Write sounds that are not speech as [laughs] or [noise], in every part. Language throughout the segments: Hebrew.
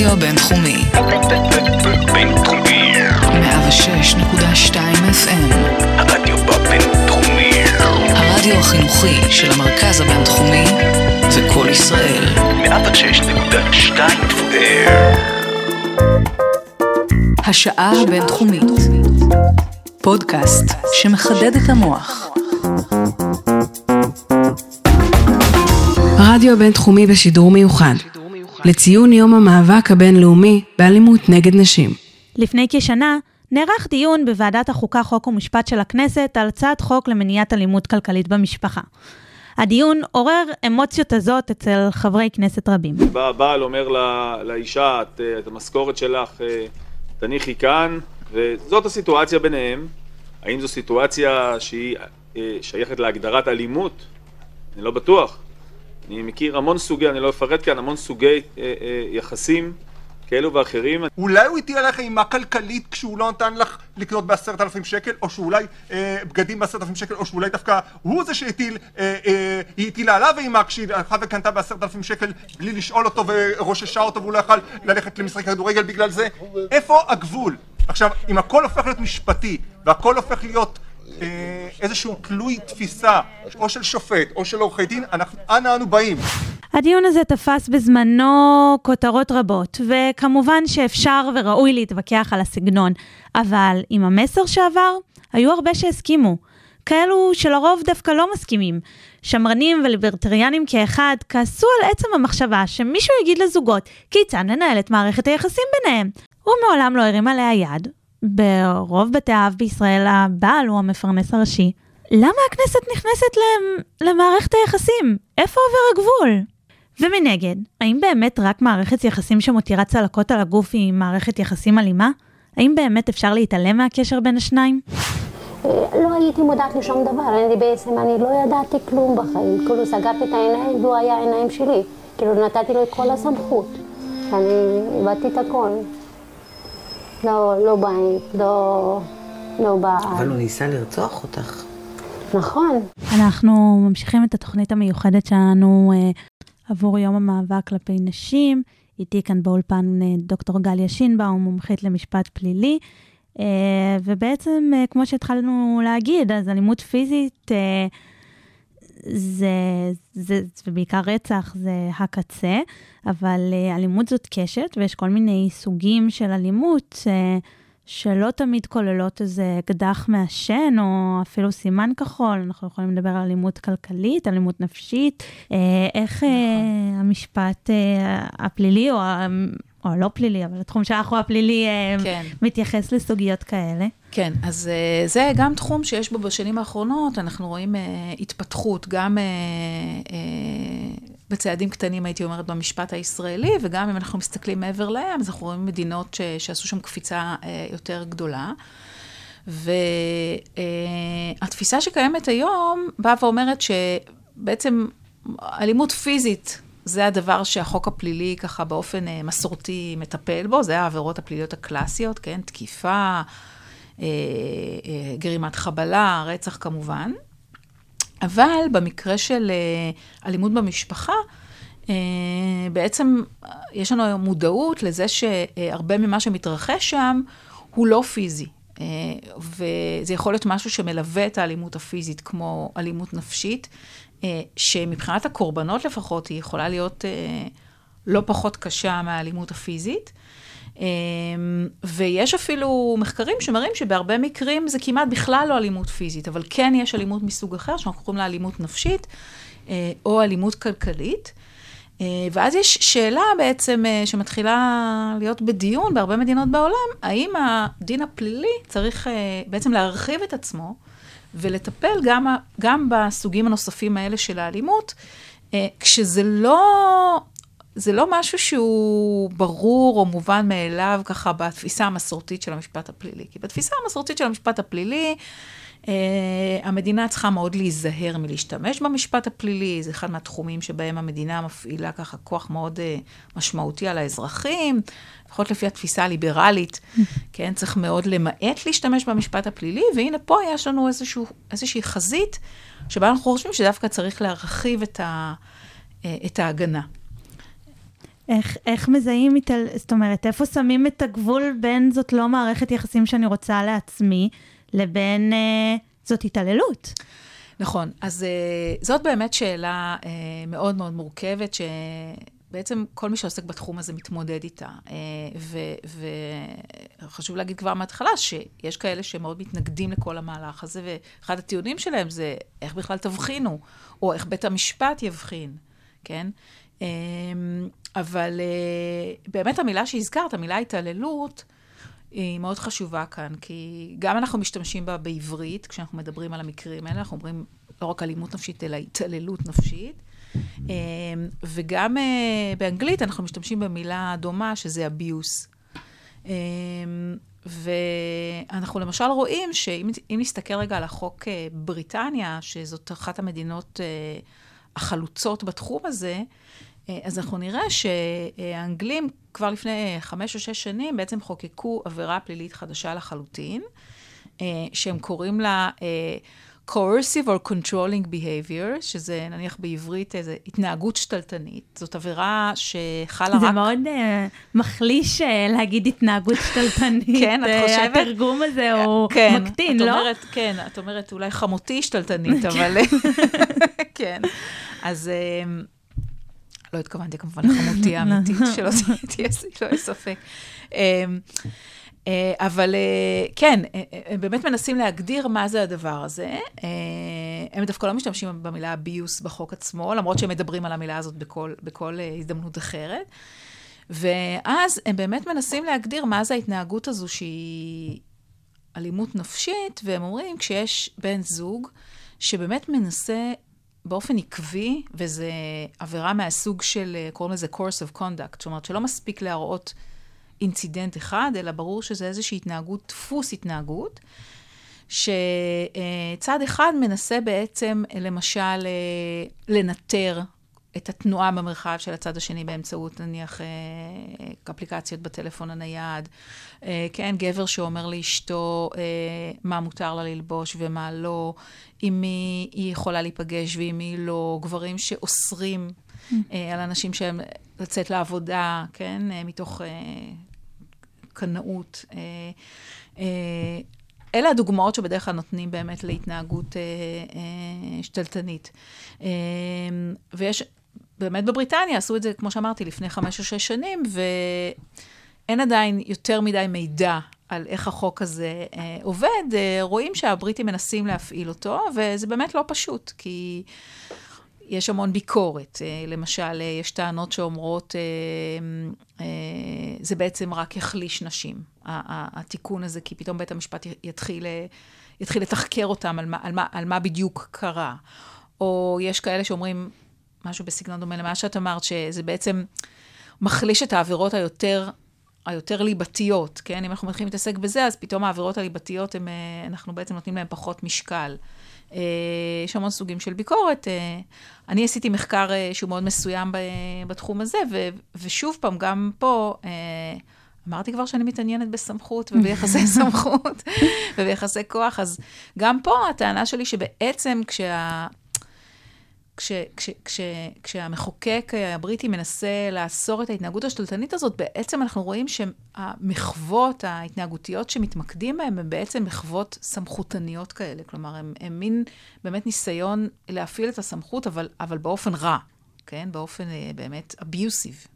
הרדיו הבינתחומי. בינתחומי. 106.2 FM. הרדיו בבינתחומי. הרדיו החינוכי של המרכז הבינתחומי זה קול ישראל. 106.2 FM. השעה הבינתחומית. פודקאסט שמחדד את המוח. רדיו הבינתחומי בשידור מיוחד. לציון יום המאבק הבינלאומי באלימות נגד נשים. לפני כשנה נערך דיון בוועדת החוקה, חוק ומשפט של הכנסת על הצעת חוק למניעת אלימות כלכלית במשפחה. הדיון עורר אמוציות הזאת אצל חברי כנסת רבים. בא הבעל אומר לה, לאישה, את, את המשכורת שלך אה, תניחי כאן, וזאת הסיטואציה ביניהם. האם זו סיטואציה שהיא אה, שייכת להגדרת אלימות? אני לא בטוח. אני מכיר המון סוגי, אני לא אפרט כאן, המון סוגי אה, אה, יחסים כאלו ואחרים. אולי הוא הטיל עליך אימה כלכלית כשהוא לא נתן לך לקנות בעשרת אלפים שקל, או שאולי אה, בגדים בעשרת אלפים שקל, או שאולי דווקא הוא זה שהטיל, היא הטילה עליו אימה כשהיא הלכה וקנתה בעשרת אלפים שקל בלי לשאול אותו ורוששה אותו והוא לא יכל ללכת למשחק כדורגל בגלל זה. איפה הגבול? עכשיו, אם הכל הופך להיות משפטי, והכל הופך להיות תלוי תפיסה, או של שופט, או של עורכי דין, אנה אנו באים? הדיון הזה תפס בזמנו כותרות רבות, וכמובן שאפשר וראוי להתווכח על הסגנון, אבל עם המסר שעבר, היו הרבה שהסכימו. כאלו שלרוב דווקא לא מסכימים. שמרנים וליברטריאנים כאחד כעסו על עצם המחשבה שמישהו יגיד לזוגות כיצד לנהל את מערכת היחסים ביניהם. הוא מעולם לא הרים עליה יד. ברוב בתי האב בישראל הבעל הוא המפרנס הראשי. למה הכנסת נכנסת למערכת היחסים? איפה עובר הגבול? ומנגד, האם באמת רק מערכת יחסים שמותירה צלקות על הגוף היא מערכת יחסים אלימה? האם באמת אפשר להתעלם מהקשר בין השניים? לא הייתי מודעת לשום דבר, אני בעצם, אני לא ידעתי כלום בחיים. כאילו סגרתי את העיניים והוא היה העיניים שלי. כאילו נתתי לו את כל הסמכות. אני איבדתי את הכל. לא, לא בית, לא, לא בעל. אבל הוא ניסה לרצוח אותך. נכון. אנחנו ממשיכים את התוכנית המיוחדת שלנו אה, עבור יום המאבק כלפי נשים. איתי כאן באולפן אה, דוקטור גליה שינבאום, מומחית למשפט פלילי. אה, ובעצם, אה, כמו שהתחלנו להגיד, אז אלימות פיזית אה, זה, זה, ובעיקר רצח זה הקצה, אבל אה, אלימות זאת קשת, ויש כל מיני סוגים של אלימות. אה, שלא תמיד כוללות איזה אקדח מעשן, או אפילו סימן כחול. אנחנו יכולים לדבר על אלימות כלכלית, אלימות נפשית, אה, איך נכון. המשפט הפלילי, או, או לא פלילי, אבל התחום שלך הוא הפלילי, כן. מתייחס לסוגיות כאלה. כן, אז זה גם תחום שיש בו בשנים האחרונות, אנחנו רואים התפתחות, גם בצעדים קטנים, הייתי אומרת, במשפט הישראלי, וגם אם אנחנו מסתכלים מעבר לים, אז אנחנו רואים מדינות ש, שעשו שם קפיצה אה, יותר גדולה. והתפיסה אה, שקיימת היום באה ואומרת שבעצם אלימות פיזית זה הדבר שהחוק הפלילי ככה באופן אה, מסורתי מטפל בו, זה העבירות הפליליות הקלאסיות, כן? תקיפה, אה, אה, גרימת חבלה, רצח כמובן. אבל במקרה של אלימות במשפחה, בעצם יש לנו היום מודעות לזה שהרבה ממה שמתרחש שם הוא לא פיזי. וזה יכול להיות משהו שמלווה את האלימות הפיזית, כמו אלימות נפשית, שמבחינת הקורבנות לפחות, היא יכולה להיות uh, לא פחות קשה מהאלימות הפיזית. אמ, ויש אפילו מחקרים שמראים שבהרבה מקרים זה כמעט בכלל לא אלימות פיזית, אבל כן יש אלימות מסוג אחר, שאנחנו קוראים לה אלימות נפשית, אה, או אלימות כלכלית. אה, ואז יש שאלה בעצם אה, שמתחילה להיות בדיון בהרבה מדינות בעולם, האם הדין הפלילי צריך בעצם להרחיב את עצמו ולטפל גם, גם בסוגים הנוספים האלה של האלימות, כשזה לא זה לא משהו שהוא ברור או מובן מאליו ככה בתפיסה המסורתית של המשפט הפלילי. כי בתפיסה המסורתית של המשפט הפלילי, אה, המדינה צריכה מאוד להיזהר מלהשתמש במשפט הפלילי, זה אחד מהתחומים שבהם המדינה מפעילה ככה כוח מאוד אה, משמעותי על האזרחים, לפחות לפי התפיסה הליברלית, [laughs] כן, צריך מאוד למעט להשתמש במשפט הפלילי, והנה פה יש לנו איזשהו, איזושהי חזית שבה אנחנו חושבים שדווקא צריך להרחיב את, ה, אה, את ההגנה. איך, איך מזהים. זאת אומרת, איפה שמים את הגבול בין זאת לא מערכת יחסים שאני רוצה לעצמי, לבין אה, זאת התעללות? נכון, אז אה, זאת באמת שאלה אה, מאוד מאוד מורכבת, שבעצם כל מי שעוסק בתחום הזה מתמודד איתה. אה, וחשוב להגיד כבר מההתחלה שיש כאלה שמאוד מתנגדים לכל המהלך הזה, ואחד הטיעונים שלהם זה איך בכלל תבחינו, או איך בית המשפט יבחין, כן? אה, אבל אה, באמת המילה שהזכרת, המילה התעללות, היא מאוד חשובה כאן, כי גם אנחנו משתמשים בה בעברית, כשאנחנו מדברים על המקרים האלה, אנחנו אומרים לא רק אלימות נפשית, אלא התעללות נפשית. אה, וגם אה, באנגלית אנחנו משתמשים במילה דומה, שזה abuse. אה, ואנחנו למשל רואים שאם נסתכל רגע על החוק בריטניה, שזאת אחת המדינות החלוצות בתחום הזה, אז אנחנו נראה שהאנגלים כבר לפני חמש או שש שנים בעצם חוקקו עבירה פלילית חדשה לחלוטין, שהם קוראים לה coercive or controlling behavior, שזה נניח בעברית איזו התנהגות שתלטנית. זאת עבירה שחלה זה רק... זה מאוד uh, מחליש uh, להגיד התנהגות שתלטנית. [laughs] כן, את חושבת? התרגום הזה הוא [laughs] כן, מקטין, את לא? אומרת, כן, את אומרת אולי חמותי שתלטנית, [laughs] אבל... כן. אז... Uh, לא התכוונתי כמובן לחמותי האמיתית, שלא תהיה לא ספק. אבל כן, הם באמת מנסים להגדיר מה זה הדבר הזה. הם דווקא לא משתמשים במילה abuse בחוק עצמו, למרות שהם מדברים על המילה הזאת בכל, בכל הזדמנות אחרת. ואז הם באמת מנסים להגדיר מה זה ההתנהגות הזו שהיא אלימות נפשית, והם אומרים, כשיש בן זוג שבאמת מנסה באופן עקבי, וזה עבירה מהסוג של, קוראים לזה course of conduct, זאת אומרת שלא מספיק להראות אינצידנט אחד, אלא ברור שזה איזושהי התנהגות, דפוס התנהגות, שצד אחד מנסה בעצם, למשל, לנטר את התנועה במרחב של הצד השני באמצעות, נניח, אפליקציות בטלפון הנייד. כן, גבר שאומר לאשתו מה מותר לה ללבוש ומה לא, עם מי היא יכולה להיפגש ועם מי לא, גברים שאוסרים mm. על אנשים שהם לצאת לעבודה, כן, מתוך קנאות. אלה הדוגמאות שבדרך כלל נותנים באמת להתנהגות אה, אה, שתלטנית. אה, ויש, באמת בבריטניה עשו את זה, כמו שאמרתי, לפני חמש או שש שנים, ואין עדיין יותר מדי מידע על איך החוק הזה אה, עובד. אה, רואים שהבריטים מנסים להפעיל אותו, וזה באמת לא פשוט, כי... יש המון ביקורת. אה, למשל, יש טענות שאומרות, זה בעצם רק יחליש נשים, התיקון הזה, כי פתאום בית המשפט יתחיל, יתחיל לתחקר אותם על מה, על, מה, על מה בדיוק קרה. או יש כאלה שאומרים משהו בסגנון דומה למה שאת אמרת, שזה בעצם מחליש את העבירות היותר... היותר ליבתיות, כן? אם אנחנו מתחילים להתעסק בזה, אז פתאום העבירות הליבתיות, הם, אנחנו בעצם נותנים להן פחות משקל. יש המון סוגים של ביקורת. אני עשיתי מחקר שהוא מאוד מסוים בתחום הזה, ו, ושוב פעם, גם פה, אמרתי כבר שאני מתעניינת בסמכות וביחסי [laughs] סמכות וביחסי כוח, אז גם פה הטענה שלי שבעצם כשה... כש, כש, כש, כשהמחוקק הבריטי מנסה לאסור את ההתנהגות השתלטנית הזאת, בעצם אנחנו רואים שהמחוות ההתנהגותיות שמתמקדים בהן, הן בעצם מחוות סמכותניות כאלה. כלומר, הן מין באמת ניסיון להפעיל את הסמכות, אבל, אבל באופן רע, כן? באופן באמת אביוסיב.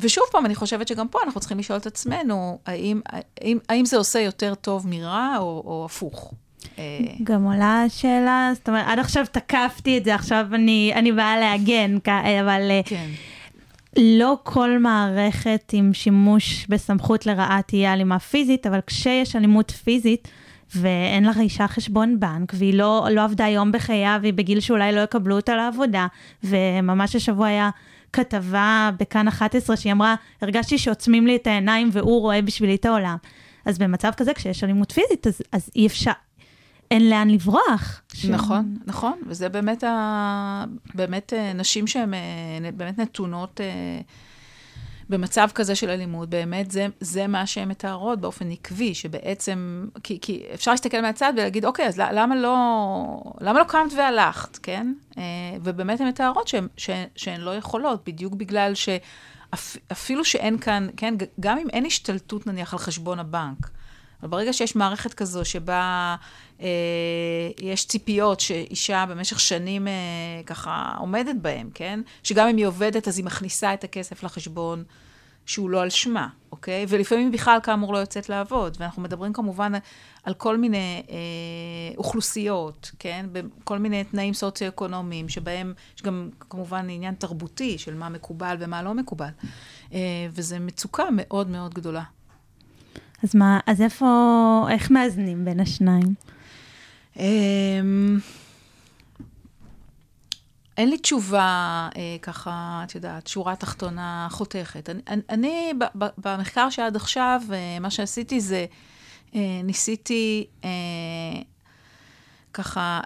ושוב פעם, אני חושבת שגם פה אנחנו צריכים לשאול את עצמנו, האם, האם, האם זה עושה יותר טוב מרע או, או הפוך? גם עולה השאלה, זאת אומרת, עד עכשיו תקפתי את זה, עכשיו אני, אני באה להגן, אבל כן. לא כל מערכת עם שימוש בסמכות לרעה תהיה אלימה פיזית, אבל כשיש אלימות פיזית, ואין לך אישה חשבון בנק, והיא לא, לא עבדה יום בחייה, והיא בגיל שאולי לא יקבלו אותה לעבודה, וממש השבוע היה כתבה בכאן 11 שהיא אמרה, הרגשתי שעוצמים לי את העיניים והוא רואה בשבילי את העולם. אז במצב כזה, כשיש אלימות פיזית, אז, אז אי אפשר, אין לאן לברוח. ש... נכון, נכון, וזה באמת, ה... באמת נשים שהן באמת נתונות במצב כזה של אלימות, באמת זה, זה מה שהן מתארות באופן עקבי, שבעצם, כי, כי אפשר להסתכל מהצד ולהגיד, אוקיי, אז למה לא, למה לא קמת והלכת, כן? אה, ובאמת הן מתארות שהן, שהן, שהן לא יכולות, בדיוק בגלל שאפילו שאין כאן, כן, גם אם אין השתלטות נניח על חשבון הבנק, אבל ברגע שיש מערכת כזו שבה אה, יש ציפיות שאישה במשך שנים אה, ככה עומדת בהן, כן? שגם אם היא עובדת אז היא מכניסה את הכסף לחשבון שהוא לא על שמה, אוקיי? ולפעמים בכלל כאמור לא יוצאת לעבוד. ואנחנו מדברים כמובן על כל מיני אה, אוכלוסיות, כן? בכל מיני תנאים סוציו-אקונומיים, שבהם יש גם כמובן עניין תרבותי של מה מקובל ומה לא מקובל. אה, וזו מצוקה מאוד מאוד גדולה. אז מה, אז איפה, איך מאזנים בין השניים? אמ, אין לי תשובה אה, ככה, את יודעת, שורה תחתונה חותכת. אני, אני במחקר שעד עכשיו, אה, מה שעשיתי זה, אה, ניסיתי ככה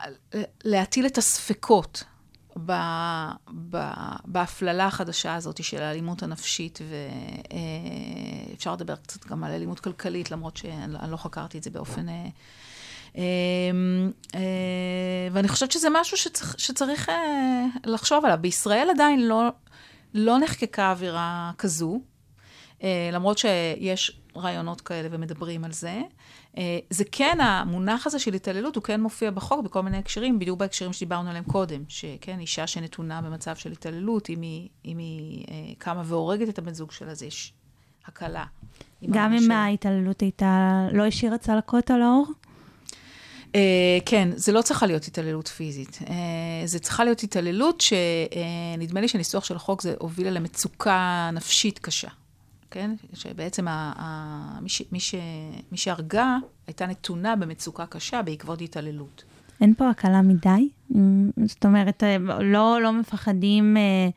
להטיל את הספקות ב, ב, בהפללה החדשה הזאת של האלימות הנפשית, ואפשר לדבר קצת גם על אלימות כלכלית, למרות שאני לא חקרתי את זה באופן... אמ, אה, ואני חושבת שזה משהו שצריך, שצריך אה, לחשוב עליו. בישראל עדיין לא, לא נחקקה אווירה כזו, אה, למרות שיש רעיונות כאלה ומדברים על זה. אה, זה כן, המונח הזה של התעללות, הוא כן מופיע בחוק בכל מיני הקשרים, בדיוק בהקשרים שדיברנו עליהם קודם, שכן, אישה שנתונה במצב של התעללות, אם היא, אם היא אה, קמה והורגת את הבן זוג שלה, אז יש הקלה. גם אם ההתעללות הייתה, לא השאירה צלקות על האור? Uh, כן, זה לא צריכה להיות התעללות פיזית. Uh, זה צריכה להיות התעללות שנדמה uh, לי שניסוח של החוק זה הובילה למצוקה נפשית קשה. כן? שבעצם ה, ה, מי, ש, מי, ש, מי שהרגה הייתה נתונה במצוקה קשה בעקבות התעללות. אין פה הקלה מדי? זאת אומרת, אה, לא, לא מפחדים אה,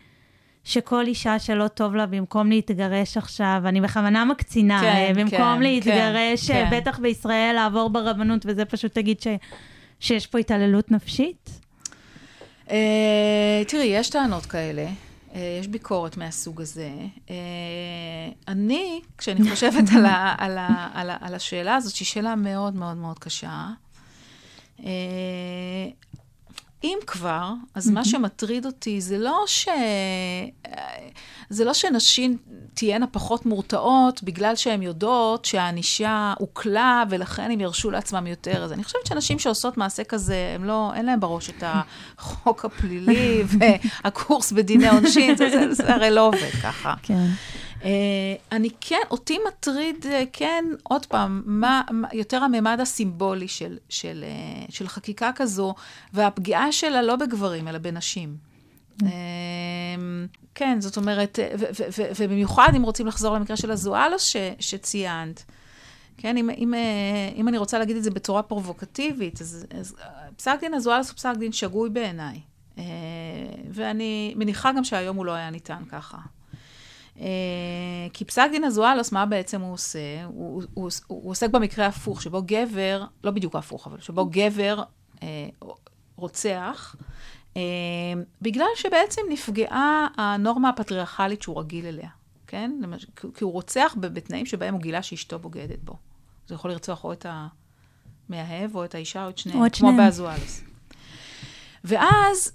שכל אישה שלא טוב לה, במקום להתגרש עכשיו, אני בכוונה מקצינה, כן, אה, במקום כן, להתגרש, כן, בטח כן. בישראל, לעבור ברבנות, וזה פשוט תגיד ש, שיש פה התעללות נפשית? תראי, יש טענות כאלה. אה, יש ביקורת מהסוג הזה. אה, אני, כשאני חושבת על, ה, על, ה, על, ה, על השאלה הזאת, שהיא שאלה מאוד מאוד מאוד קשה, אה, אם כבר, אז מה שמטריד אותי זה לא ש... זה לא שנשים תהיינה פחות מורתעות בגלל שהן יודעות שהענישה הוקלה ולכן הם ירשו לעצמם יותר. אז אני חושבת שנשים שעושות מעשה כזה, הם לא, אין להם בראש את החוק הפלילי [laughs] והקורס בדיני עונשין, זה, זה, זה הרי לא עובד ככה. כן. Uh, אני כן, אותי מטריד, uh, כן, עוד פעם, מה, מה, יותר הממד הסימבולי של, של, uh, של חקיקה כזו, והפגיעה שלה לא בגברים, אלא בנשים. Mm. Uh, כן, זאת אומרת, ובמיוחד אם רוצים לחזור למקרה של הזואלוס שציינת. כן, אם, אם, אם אני רוצה להגיד את זה בצורה פרובוקטיבית, אז, אז פסק דין הזואלוס הוא פסק דין שגוי בעיניי. ואני מניחה גם שהיום הוא לא היה ניתן ככה. Uh, כי פסק דין הזואלוס, מה בעצם הוא עושה? הוא, הוא, הוא, הוא עוסק במקרה הפוך, שבו גבר, לא בדיוק הפוך, אבל שבו גבר uh, רוצח, uh, בגלל שבעצם נפגעה הנורמה הפטריארכלית שהוא רגיל אליה, כן? למש... כי הוא רוצח בתנאים שבהם הוא גילה שאשתו בוגדת בו. זה יכול לרצוח או את המאהב, או את האישה, או את שניהם, כמו בהזואלוס. ואז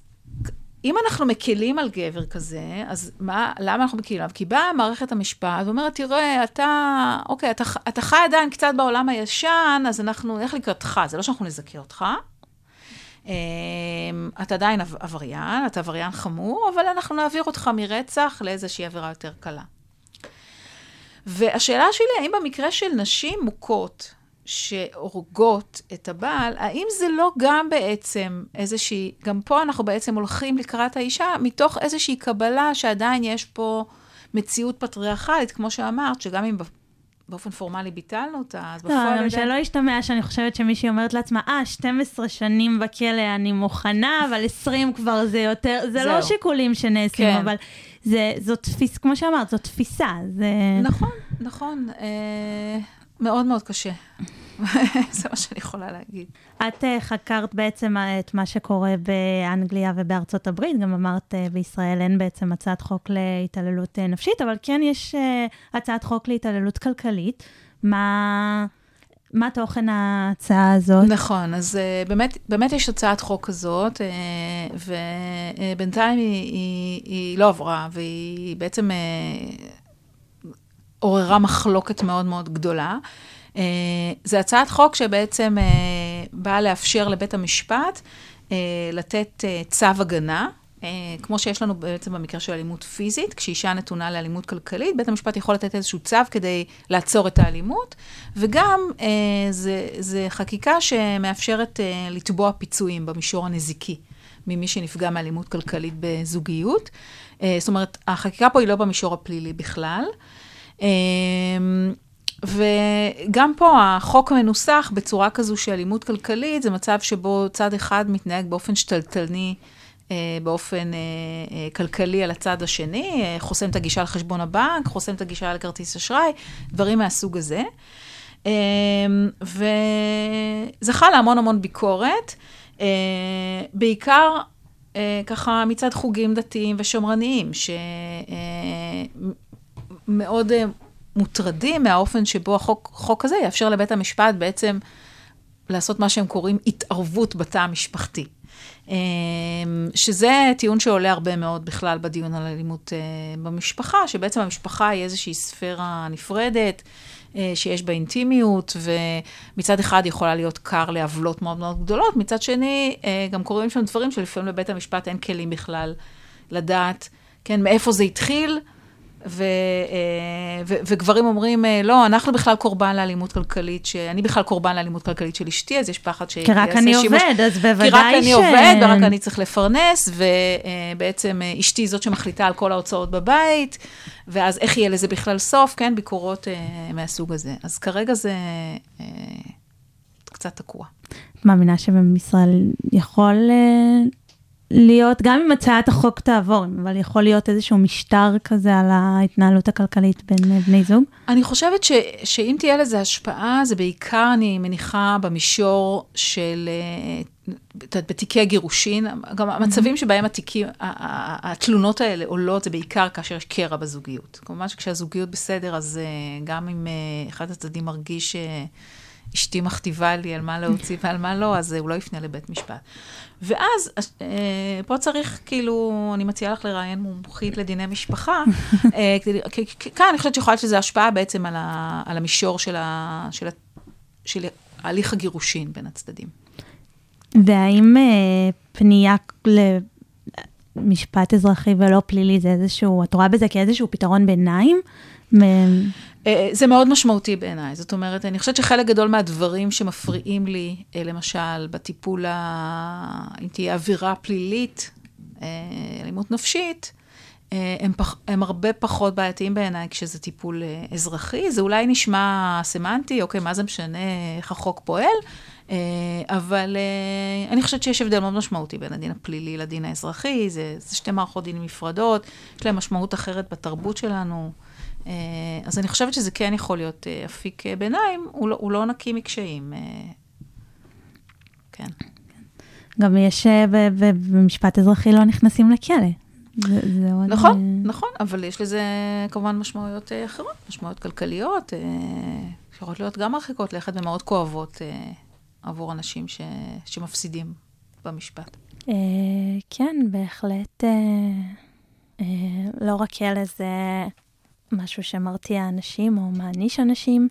אם אנחנו מקלים על גבר כזה, אז מה, למה אנחנו מקלים עליו? כי באה מערכת המשפט ואומרת, תראה, אתה, אוקיי, אתה, אתה חי עדיין קצת בעולם הישן, אז אנחנו נלך לקראתך, זה לא שאנחנו נזכה אותך. אמ, אתה עדיין עבריין, אתה עבריין חמור, אבל אנחנו נעביר אותך מרצח לאיזושהי עבירה יותר קלה. והשאלה שלי, האם במקרה של נשים מוכות, שהורגות את הבעל, האם זה לא גם בעצם איזושהי, גם פה אנחנו בעצם הולכים לקראת האישה, מתוך איזושהי קבלה שעדיין יש פה מציאות פטריארכלית, כמו שאמרת, שגם אם באופן פורמלי ביטלנו אותה, אז בפועל... לא, גם שלא ישתמע שאני חושבת שמישהי אומרת לעצמה, אה, 12 שנים בכלא אני מוכנה, אבל 20 כבר זה יותר, זה לא זהו. לא שיקולים שנעשים, כן. אבל זה, זו תפיסה, כמו שאמרת, זו תפיסה. זה... נכון, נכון. אה, מאוד מאוד קשה. [laughs] זה מה שאני יכולה להגיד. את אה, חקרת בעצם אה, את מה שקורה באנגליה ובארצות הברית, גם אמרת אה, בישראל אין בעצם הצעת חוק להתעללות נפשית, אבל כן יש הצעת חוק להתעללות כלכלית. מה, מה תוכן ההצעה הזאת? נכון, אז uh, באמת, באמת יש הצעת חוק כזאת, uh, ובינתיים היא, היא, היא לא עברה, והיא בעצם uh, עוררה מחלוקת מאוד מאוד גדולה. Uh, זו הצעת חוק שבעצם uh, באה לאפשר לבית המשפט uh, לתת צו הגנה. כמו שיש לנו בעצם במקרה של אלימות פיזית, כשאישה נתונה לאלימות כלכלית, בית המשפט יכול לתת איזשהו צו כדי לעצור את האלימות, וגם זה חקיקה שמאפשרת לתבוע פיצויים במישור הנזיקי ממי שנפגע מאלימות כלכלית בזוגיות. זאת אומרת, החקיקה פה היא לא במישור הפלילי בכלל. Uh, וגם פה החוק מנוסח בצורה כזו שאלימות כלכלית זה מצב שבו צד אחד מתנהג באופן שתלטני. באופן כלכלי על הצד השני, חוסם את הגישה לחשבון הבנק, חוסם את הגישה לכרטיס אשראי, דברים מהסוג הזה. וזכה להמון המון ביקורת, בעיקר ככה מצד חוגים דתיים ושמרניים, שמאוד מוטרדים מהאופן שבו החוק, הזה יאפשר לבית המשפט בעצם לעשות מה שהם קוראים התערבות בתא המשפחתי. שזה טיעון שעולה הרבה מאוד בכלל בדיון על אלימות במשפחה, שבעצם המשפחה היא איזושהי ספירה נפרדת, שיש בה אינטימיות, ומצד אחד יכולה להיות כר לעוולות מאוד מאוד גדולות, מצד שני, גם קורים שם דברים שלפעמים לבית המשפט אין כלים בכלל לדעת, כן, מאיפה זה התחיל, ו, ו, וגברים אומרים, לא, אנחנו בכלל קורבן לאלימות כלכלית, שאני בכלל קורבן לאלימות כלכלית של אשתי, אז יש פחד ש... כי רק אני שימוש... עובד, אז בוודאי ש... כי רק אני עובד, ורק אני צריך לפרנס, ובעצם אשתי זאת שמחליטה על כל ההוצאות בבית, ואז איך יהיה לזה בכלל סוף, כן, ביקורות מהסוג הזה. אז כרגע זה קצת תקוע. את מאמינה שבישראל יכול... להיות, גם אם הצעת החוק תעבור, אבל יכול להיות איזשהו משטר כזה על ההתנהלות הכלכלית בין בני זוג? אני חושבת ש, שאם תהיה לזה השפעה, זה בעיקר, אני מניחה, במישור של, בתיקי גירושין, גם המצבים שבהם התיקים, התלונות האלה עולות, זה בעיקר כאשר יש קרע בזוגיות. כמובן שכשהזוגיות בסדר, אז גם אם אחד הצדדים מרגיש שאשתי מכתיבה לי על מה להוציא ועל מה לא, אז הוא לא יפנה לבית משפט. ואז, פה צריך, כאילו, אני מציעה לך לראיין מומחית לדיני משפחה, [laughs] כאן אני חושבת שיכולה להיות שזו השפעה בעצם על, ה, על המישור של, ה, של, ה, של הליך הגירושין בין הצדדים. והאם פנייה למשפט אזרחי ולא פלילי זה איזשהו, את רואה בזה כאיזשהו פתרון ביניים? זה מאוד משמעותי בעיניי. זאת אומרת, אני חושבת שחלק גדול מהדברים שמפריעים לי, למשל, בטיפול. אם תהיה אווירה פלילית, אלימות נפשית, הם, פח, הם הרבה פחות בעייתיים בעיניי כשזה טיפול אזרחי. זה אולי נשמע סמנטי, אוקיי, מה זה משנה איך החוק פועל, אבל אני חושבת שיש הבדל מאוד משמעותי בין הדין הפלילי לדין האזרחי. זה, זה שתי מערכות דין נפרדות, יש להם משמעות אחרת בתרבות שלנו. אז אני חושבת שזה כן יכול להיות אפיק ביניים, הוא לא, הוא לא נקי מקשיים. כן. גם יש, במשפט אזרחי לא נכנסים לכלא. זה, זה נכון. נכון, אבל יש לזה כמובן משמעויות אחרות, משמעויות כלכליות, יכולות להיות גם מרחיקות לכת ומאוד כואבות עבור אנשים ש, שמפסידים במשפט. כן, בהחלט, לא רק אלה זה... משהו שמרתיע אנשים או מעניש אנשים,